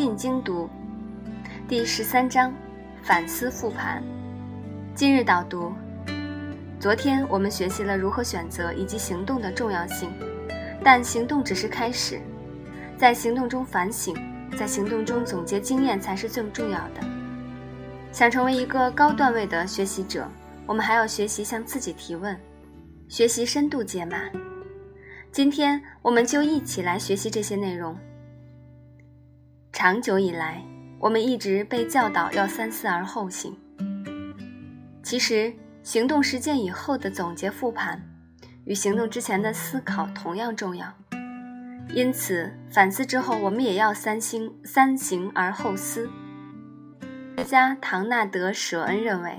进精读，第十三章反思复盘。今日导读：昨天我们学习了如何选择以及行动的重要性，但行动只是开始，在行动中反省，在行动中总结经验才是最重要的。想成为一个高段位的学习者，我们还要学习向自己提问，学习深度解码。今天我们就一起来学习这些内容。长久以来，我们一直被教导要三思而后行。其实，行动实践以后的总结复盘，与行动之前的思考同样重要。因此，反思之后，我们也要三心三行而后思。作家唐纳德·舍恩认为，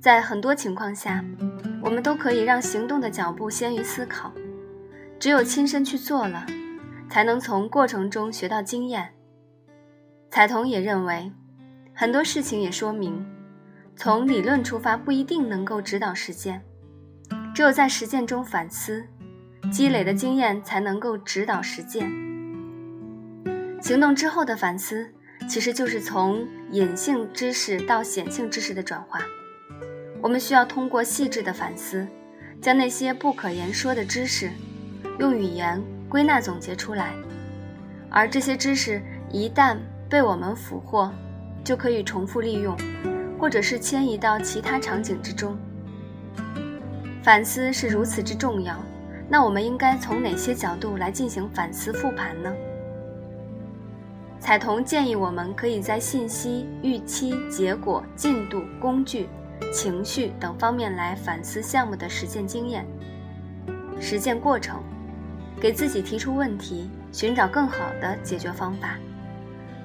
在很多情况下，我们都可以让行动的脚步先于思考。只有亲身去做了，才能从过程中学到经验。彩童也认为，很多事情也说明。从理论出发不一定能够指导实践，只有在实践中反思，积累的经验才能够指导实践。行动之后的反思，其实就是从隐性知识到显性知识的转化。我们需要通过细致的反思，将那些不可言说的知识，用语言归纳总结出来，而这些知识一旦被我们俘获，就可以重复利用。或者是迁移到其他场景之中。反思是如此之重要，那我们应该从哪些角度来进行反思复盘呢？彩童建议我们可以在信息、预期、结果、进度、工具、情绪等方面来反思项目的实践经验、实践过程，给自己提出问题，寻找更好的解决方法，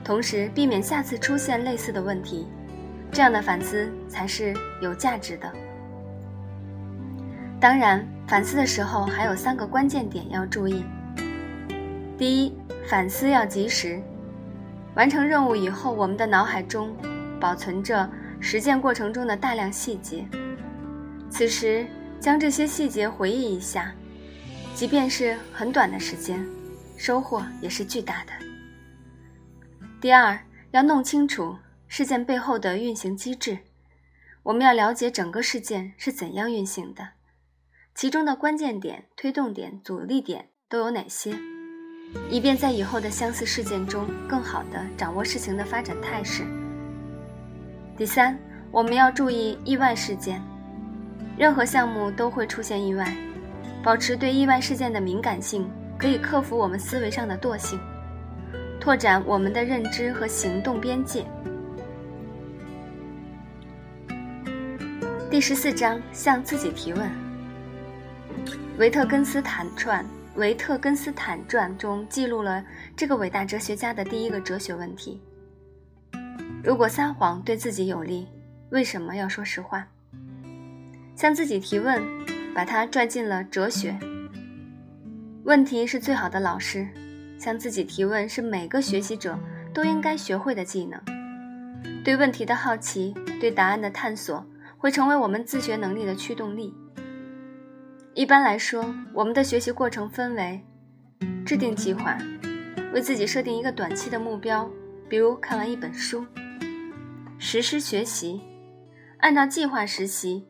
同时避免下次出现类似的问题。这样的反思才是有价值的。当然，反思的时候还有三个关键点要注意：第一，反思要及时。完成任务以后，我们的脑海中保存着实践过程中的大量细节，此时将这些细节回忆一下，即便是很短的时间，收获也是巨大的。第二，要弄清楚。事件背后的运行机制，我们要了解整个事件是怎样运行的，其中的关键点、推动点、阻力点都有哪些，以便在以后的相似事件中更好地掌握事情的发展态势。第三，我们要注意意外事件，任何项目都会出现意外，保持对意外事件的敏感性，可以克服我们思维上的惰性，拓展我们的认知和行动边界。第十四章向自己提问。维特根斯坦传《维特根斯坦传》中记录了这个伟大哲学家的第一个哲学问题：如果撒谎对自己有利，为什么要说实话？向自己提问，把它拽进了哲学。问题是最好的老师，向自己提问是每个学习者都应该学会的技能。对问题的好奇，对答案的探索。会成为我们自学能力的驱动力。一般来说，我们的学习过程分为：制定计划，为自己设定一个短期的目标，比如看完一本书；实施学习，按照计划实习，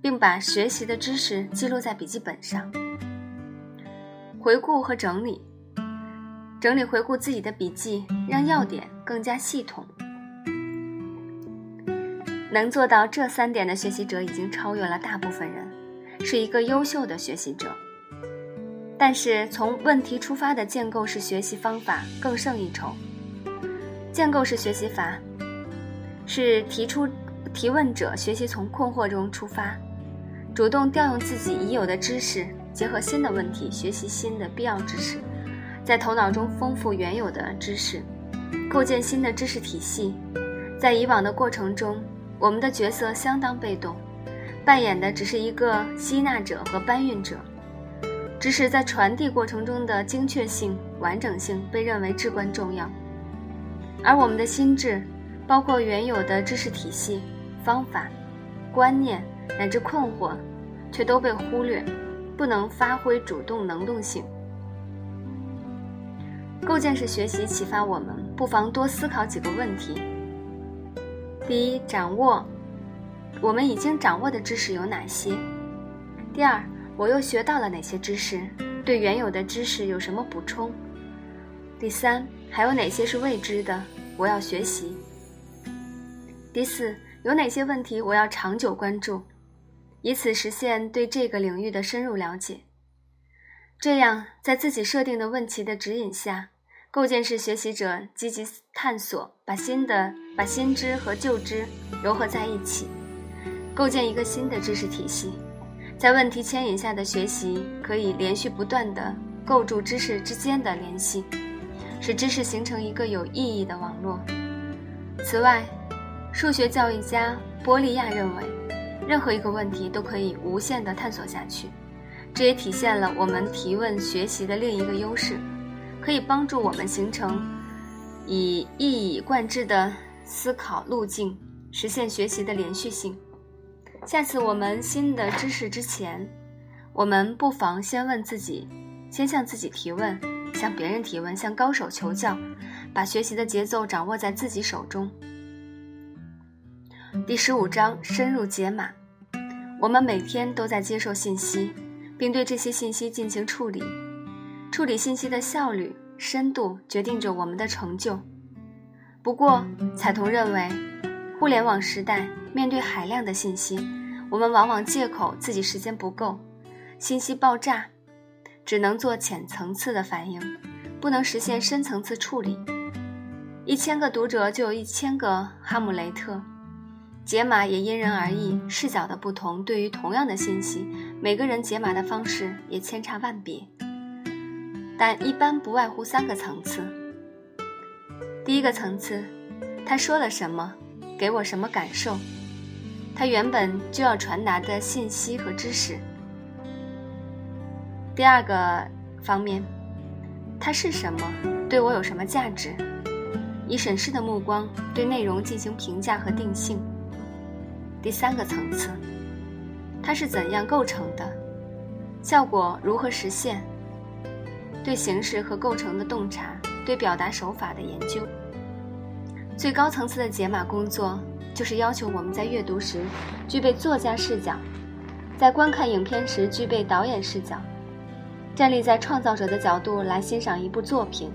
并把学习的知识记录在笔记本上；回顾和整理，整理回顾自己的笔记，让要点更加系统。能做到这三点的学习者已经超越了大部分人，是一个优秀的学习者。但是，从问题出发的建构式学习方法更胜一筹。建构式学习法是提出提问者学习从困惑中出发，主动调用自己已有的知识，结合新的问题学习新的必要知识，在头脑中丰富原有的知识，构建新的知识体系。在以往的过程中。我们的角色相当被动，扮演的只是一个吸纳者和搬运者。知识在传递过程中的精确性、完整性被认为至关重要，而我们的心智，包括原有的知识体系、方法、观念乃至困惑，却都被忽略，不能发挥主动能动性。构建式学习启发我们，不妨多思考几个问题：第一，掌握我们已经掌握的知识有哪些？第二，我又学到了哪些知识？对原有的知识有什么补充？第三，还有哪些是未知的？我要学习。第四，有哪些问题我要长久关注，以此实现对这个领域的深入了解？这样，在自己设定的问题的指引下，构建式学习者积极探索，把新的把新知和旧知融合在一起，构建一个新的知识体系。在问题牵引下的学习，可以连续不断地构筑知识之间的联系，使知识形成一个有意义的网络。此外，数学教育家波利亚认为，任何一个问题都可以无限地探索下去。这也体现了我们提问学习的另一个优势，可以帮助我们形成以一以贯之的思考路径，实现学习的连续性。下次我们新的知识之前，我们不妨先问自己，先向自己提问，向别人提问，向高手求教，把学习的节奏掌握在自己手中。第十五章深入解码。我们每天都在接受信息，并对这些信息进行处理。处理信息的效率、深度决定着我们的成就。不过，彩童认为，互联网时代。面对海量的信息，我们往往借口自己时间不够，信息爆炸，只能做浅层次的反应，不能实现深层次处理。一千个读者就有一千个哈姆雷特，解码也因人而异，视角的不同，对于同样的信息，每个人解码的方式也千差万别。但一般不外乎三个层次。第一个层次，他说了什么，给我什么感受。他原本就要传达的信息和知识。第二个方面，它是什么，对我有什么价值？以审视的目光对内容进行评价和定性。第三个层次，它是怎样构成的？效果如何实现？对形式和构成的洞察，对表达手法的研究。最高层次的解码工作。就是要求我们在阅读时具备作家视角，在观看影片时具备导演视角，站立在创造者的角度来欣赏一部作品，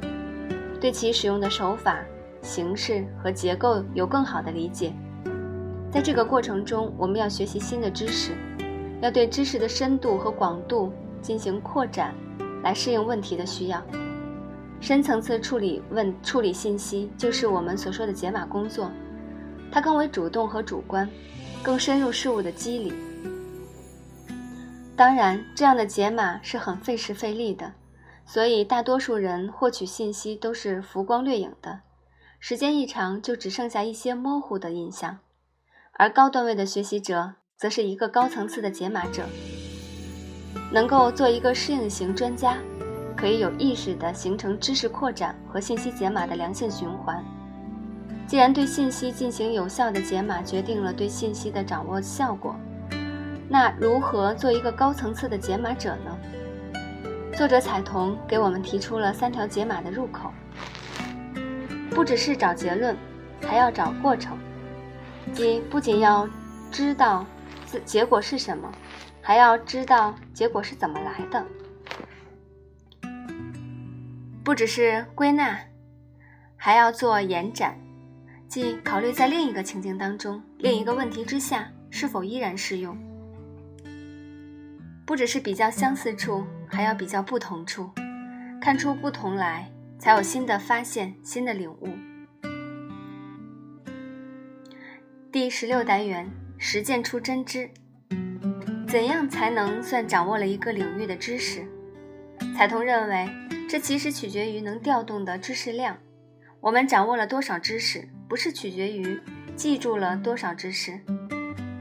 对其使用的手法、形式和结构有更好的理解。在这个过程中，我们要学习新的知识，要对知识的深度和广度进行扩展，来适应问题的需要。深层次处理问处理信息，就是我们所说的解码工作。它更为主动和主观，更深入事物的机理。当然，这样的解码是很费时费力的，所以大多数人获取信息都是浮光掠影的，时间一长就只剩下一些模糊的印象。而高段位的学习者，则是一个高层次的解码者，能够做一个适应型专家，可以有意识地形成知识扩展和信息解码的良性循环。既然对信息进行有效的解码决定了对信息的掌握效果，那如何做一个高层次的解码者呢？作者彩童给我们提出了三条解码的入口，不只是找结论，还要找过程，即不仅要知道结果是什么，还要知道结果是怎么来的，不只是归纳，还要做延展。即考虑在另一个情境当中、另一个问题之下是否依然适用。不只是比较相似处，还要比较不同处，看出不同来，才有新的发现、新的领悟。第十六单元：实践出真知。怎样才能算掌握了一个领域的知识？彩童认为，这其实取决于能调动的知识量。我们掌握了多少知识？不是取决于记住了多少知识，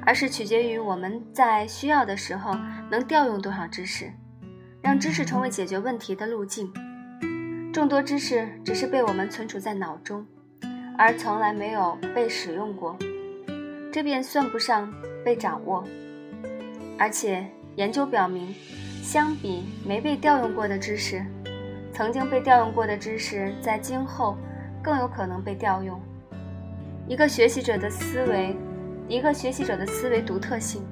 而是取决于我们在需要的时候能调用多少知识，让知识成为解决问题的路径。众多知识只是被我们存储在脑中，而从来没有被使用过，这便算不上被掌握。而且研究表明，相比没被调用过的知识，曾经被调用过的知识，在今后更有可能被调用。一个学习者的思维，一个学习者的思维独特性，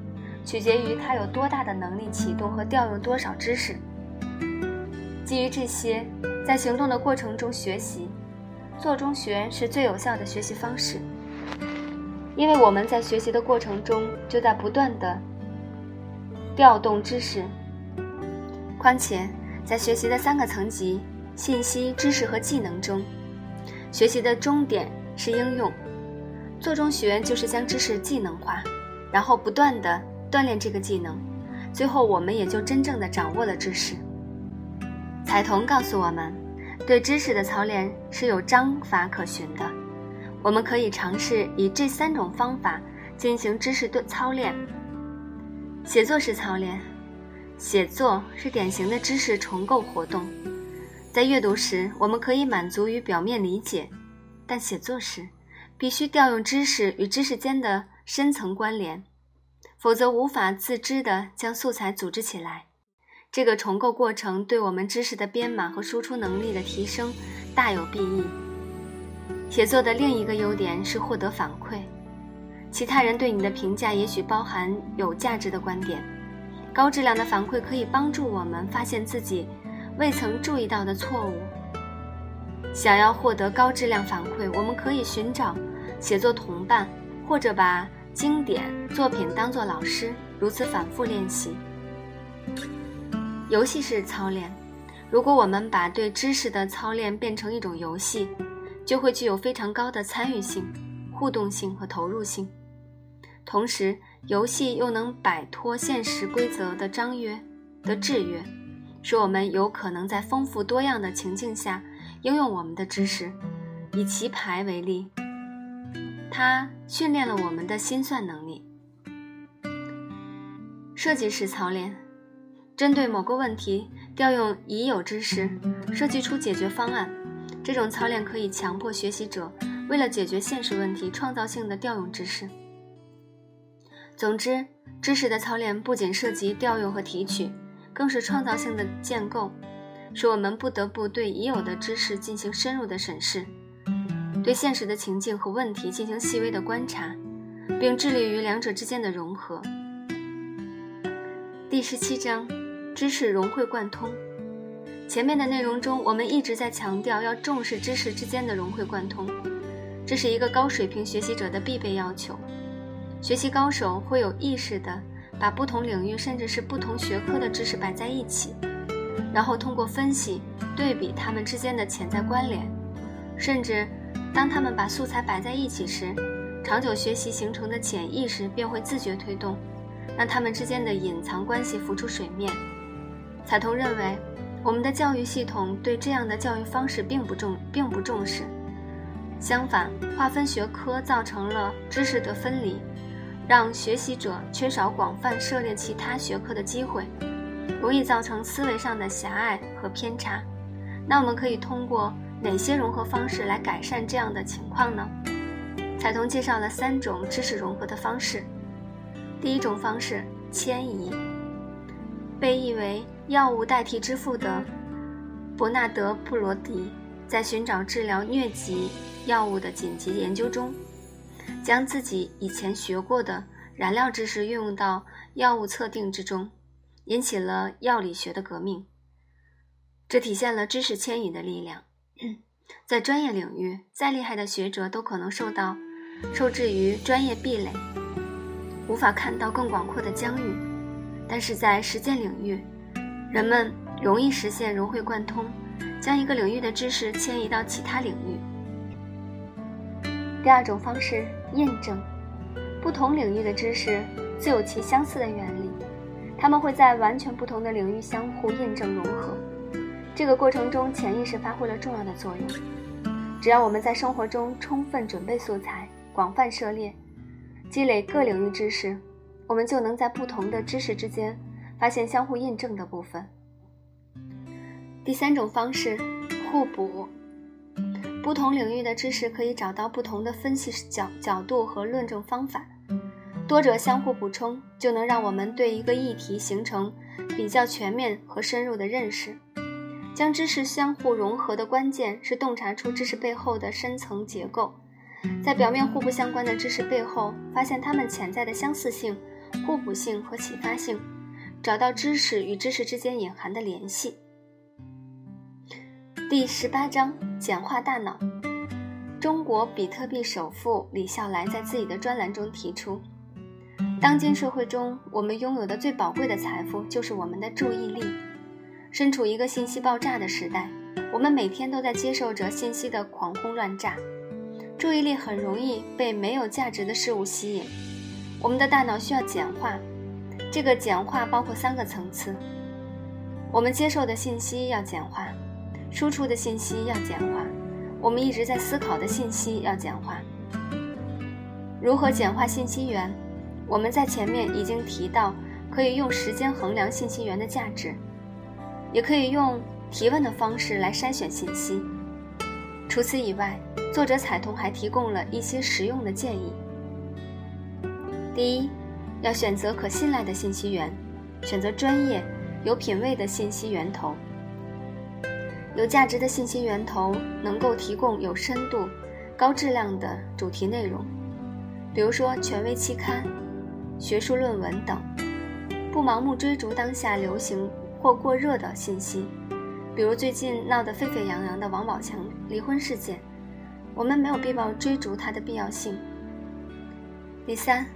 取决于他有多大的能力启动和调用多少知识。基于这些，在行动的过程中学习，做中学是最有效的学习方式。因为我们在学习的过程中就在不断的调动知识。况且，在学习的三个层级——信息、知识和技能中，学习的终点是应用。做中学就是将知识技能化，然后不断的锻炼这个技能，最后我们也就真正的掌握了知识。彩童告诉我们，对知识的操练是有章法可循的。我们可以尝试以这三种方法进行知识的操练。写作式操练，写作是典型的知识重构活动。在阅读时，我们可以满足于表面理解，但写作时必须调用知识与知识间的深层关联，否则无法自知地将素材组织起来。这个重构过程对我们知识的编码和输出能力的提升大有裨益。写作的另一个优点是获得反馈，其他人对你的评价也许包含有价值的观点。高质量的反馈可以帮助我们发现自己未曾注意到的错误。想要获得高质量反馈，我们可以寻找写作同伴，或者把经典作品当作老师，如此反复练习。游戏式操练，如果我们把对知识的操练变成一种游戏。就会具有非常高的参与性、互动性和投入性，同时游戏又能摆脱现实规则的章约的制约，使我们有可能在丰富多样的情境下应用我们的知识。以棋牌为例，它训练了我们的心算能力。设计式操练，针对某个问题，调用已有知识，设计出解决方案。这种操练可以强迫学习者为了解决现实问题，创造性的调用知识。总之，知识的操练不仅涉及调用和提取，更是创造性的建构，使我们不得不对已有的知识进行深入的审视，对现实的情境和问题进行细微的观察，并致力于两者之间的融合。第十七章：知识融会贯通。前面的内容中，我们一直在强调要重视知识之间的融会贯通，这是一个高水平学习者的必备要求。学习高手会有意识地把不同领域甚至是不同学科的知识摆在一起，然后通过分析、对比它们之间的潜在关联，甚至当他们把素材摆在一起时，长久学习形成的潜意识便会自觉推动，让他们之间的隐藏关系浮出水面。彩童认为。我们的教育系统对这样的教育方式并不重，并不重视。相反，划分学科造成了知识的分离，让学习者缺少广泛涉猎其他学科的机会，容易造成思维上的狭隘和偏差。那我们可以通过哪些融合方式来改善这样的情况呢？彩童介绍了三种知识融合的方式。第一种方式，迁移，被译为。药物代替之父的伯纳德·布罗迪在寻找治疗疟疾药物的紧急研究中，将自己以前学过的燃料知识运用到药物测定之中，引起了药理学的革命。这体现了知识迁移的力量。在专业领域，再厉害的学者都可能受到受制于专业壁垒，无法看到更广阔的疆域。但是在实践领域，人们容易实现融会贯通，将一个领域的知识迁移到其他领域。第二种方式，印证不同领域的知识自有其相似的原理，它们会在完全不同的领域相互印证融合。这个过程中，潜意识发挥了重要的作用。只要我们在生活中充分准备素材，广泛涉猎，积累各领域知识，我们就能在不同的知识之间。发现相互印证的部分。第三种方式，互补。不同领域的知识可以找到不同的分析角角度和论证方法，多者相互补充，就能让我们对一个议题形成比较全面和深入的认识。将知识相互融合的关键是洞察出知识背后的深层结构，在表面互不相关的知识背后，发现它们潜在的相似性、互补性和启发性，找到知识与知识之间隐含的联系。第十八章：简化大脑。中国比特币首富李笑来在自己的专栏中提出，当今社会中，我们拥有的最宝贵的财富就是我们的注意力。身处一个信息爆炸的时代，我们每天都在接受着信息的狂轰乱炸，注意力很容易被没有价值的事物吸引。我们的大脑需要简化，这个简化包括三个层次：我们接受的信息要简化，输出的信息要简化。我们一直在思考的信息要简化，如何简化信息源？我们在前面已经提到，可以用时间衡量信息源的价值，也可以用提问的方式来筛选信息。除此以外，作者彩童还提供了一些实用的建议。第一，要选择可信赖的信息源，选择专业、有品位的信息源头。有价值的信息源头能够提供有深度、高质量的主题内容，比如说权威期刊、学术论文等。不盲目追逐当下流行或过热的信息，比如最近闹得沸沸扬扬的王宝强离婚事件，我们没有必要追逐它的必要性。第三，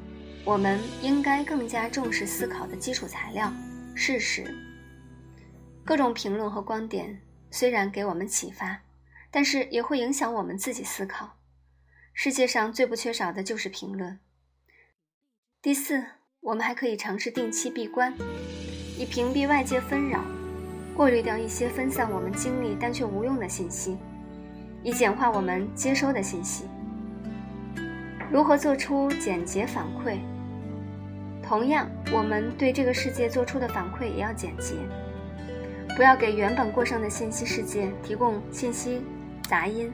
我们应该更加重视思考的基础材料——事实。各种评论和观点。虽然给我们启发，但是也会影响我们自己思考。世界上最不缺少的就是评论。第四，我们还可以尝试定期闭关，以屏蔽外界纷扰，过滤掉一些分散我们精力但却无用的信息，以简化我们接收的信息。如何做出简洁反馈？同样，我们对这个世界做出的反馈也要简洁。不要给原本过剩的信息世界提供信息杂音，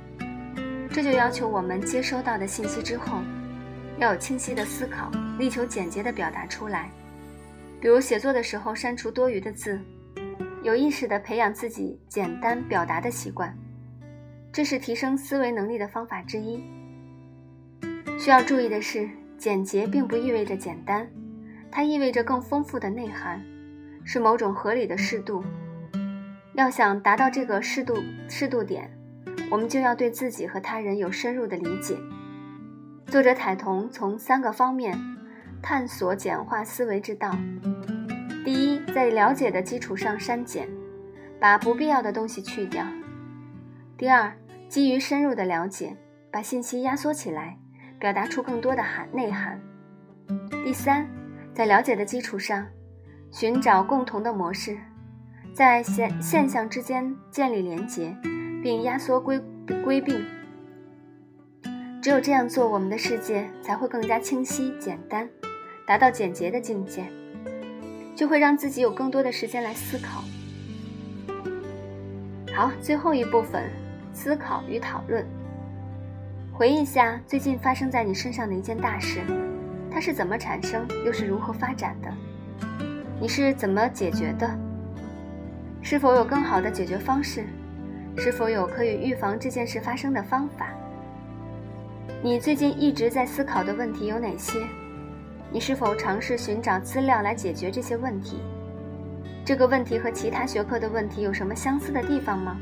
这就要求我们接收到的信息之后，要有清晰的思考，力求简洁的表达出来。比如写作的时候删除多余的字，有意识的培养自己简单表达的习惯，这是提升思维能力的方法之一。需要注意的是，简洁并不意味着简单，它意味着更丰富的内涵，是某种合理的适度。要想达到这个适度适度点，我们就要对自己和他人有深入的理解。作者彩彤从三个方面探索简化思维之道：第一，在了解的基础上删减，把不必要的东西去掉；第二，基于深入的了解，把信息压缩起来，表达出更多的含内涵；第三，在了解的基础上，寻找共同的模式。在现现象之间建立连结，并压缩规规并。只有这样做，我们的世界才会更加清晰简单，达到简洁的境界，就会让自己有更多的时间来思考。好，最后一部分，思考与讨论。回忆一下最近发生在你身上的一件大事，它是怎么产生，又是如何发展的？你是怎么解决的？是否有更好的解决方式？是否有可以预防这件事发生的方法？你最近一直在思考的问题有哪些？你是否尝试寻找资料来解决这些问题？这个问题和其他学科的问题有什么相似的地方吗？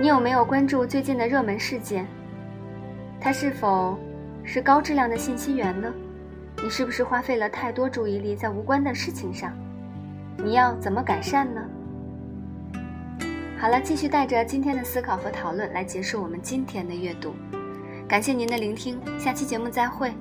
你有没有关注最近的热门事件？它是否是高质量的信息源呢？你是不是花费了太多注意力在无关的事情上？你要怎么改善呢？好了，继续带着今天的思考和讨论来结束我们今天的阅读。感谢您的聆听，下期节目再会。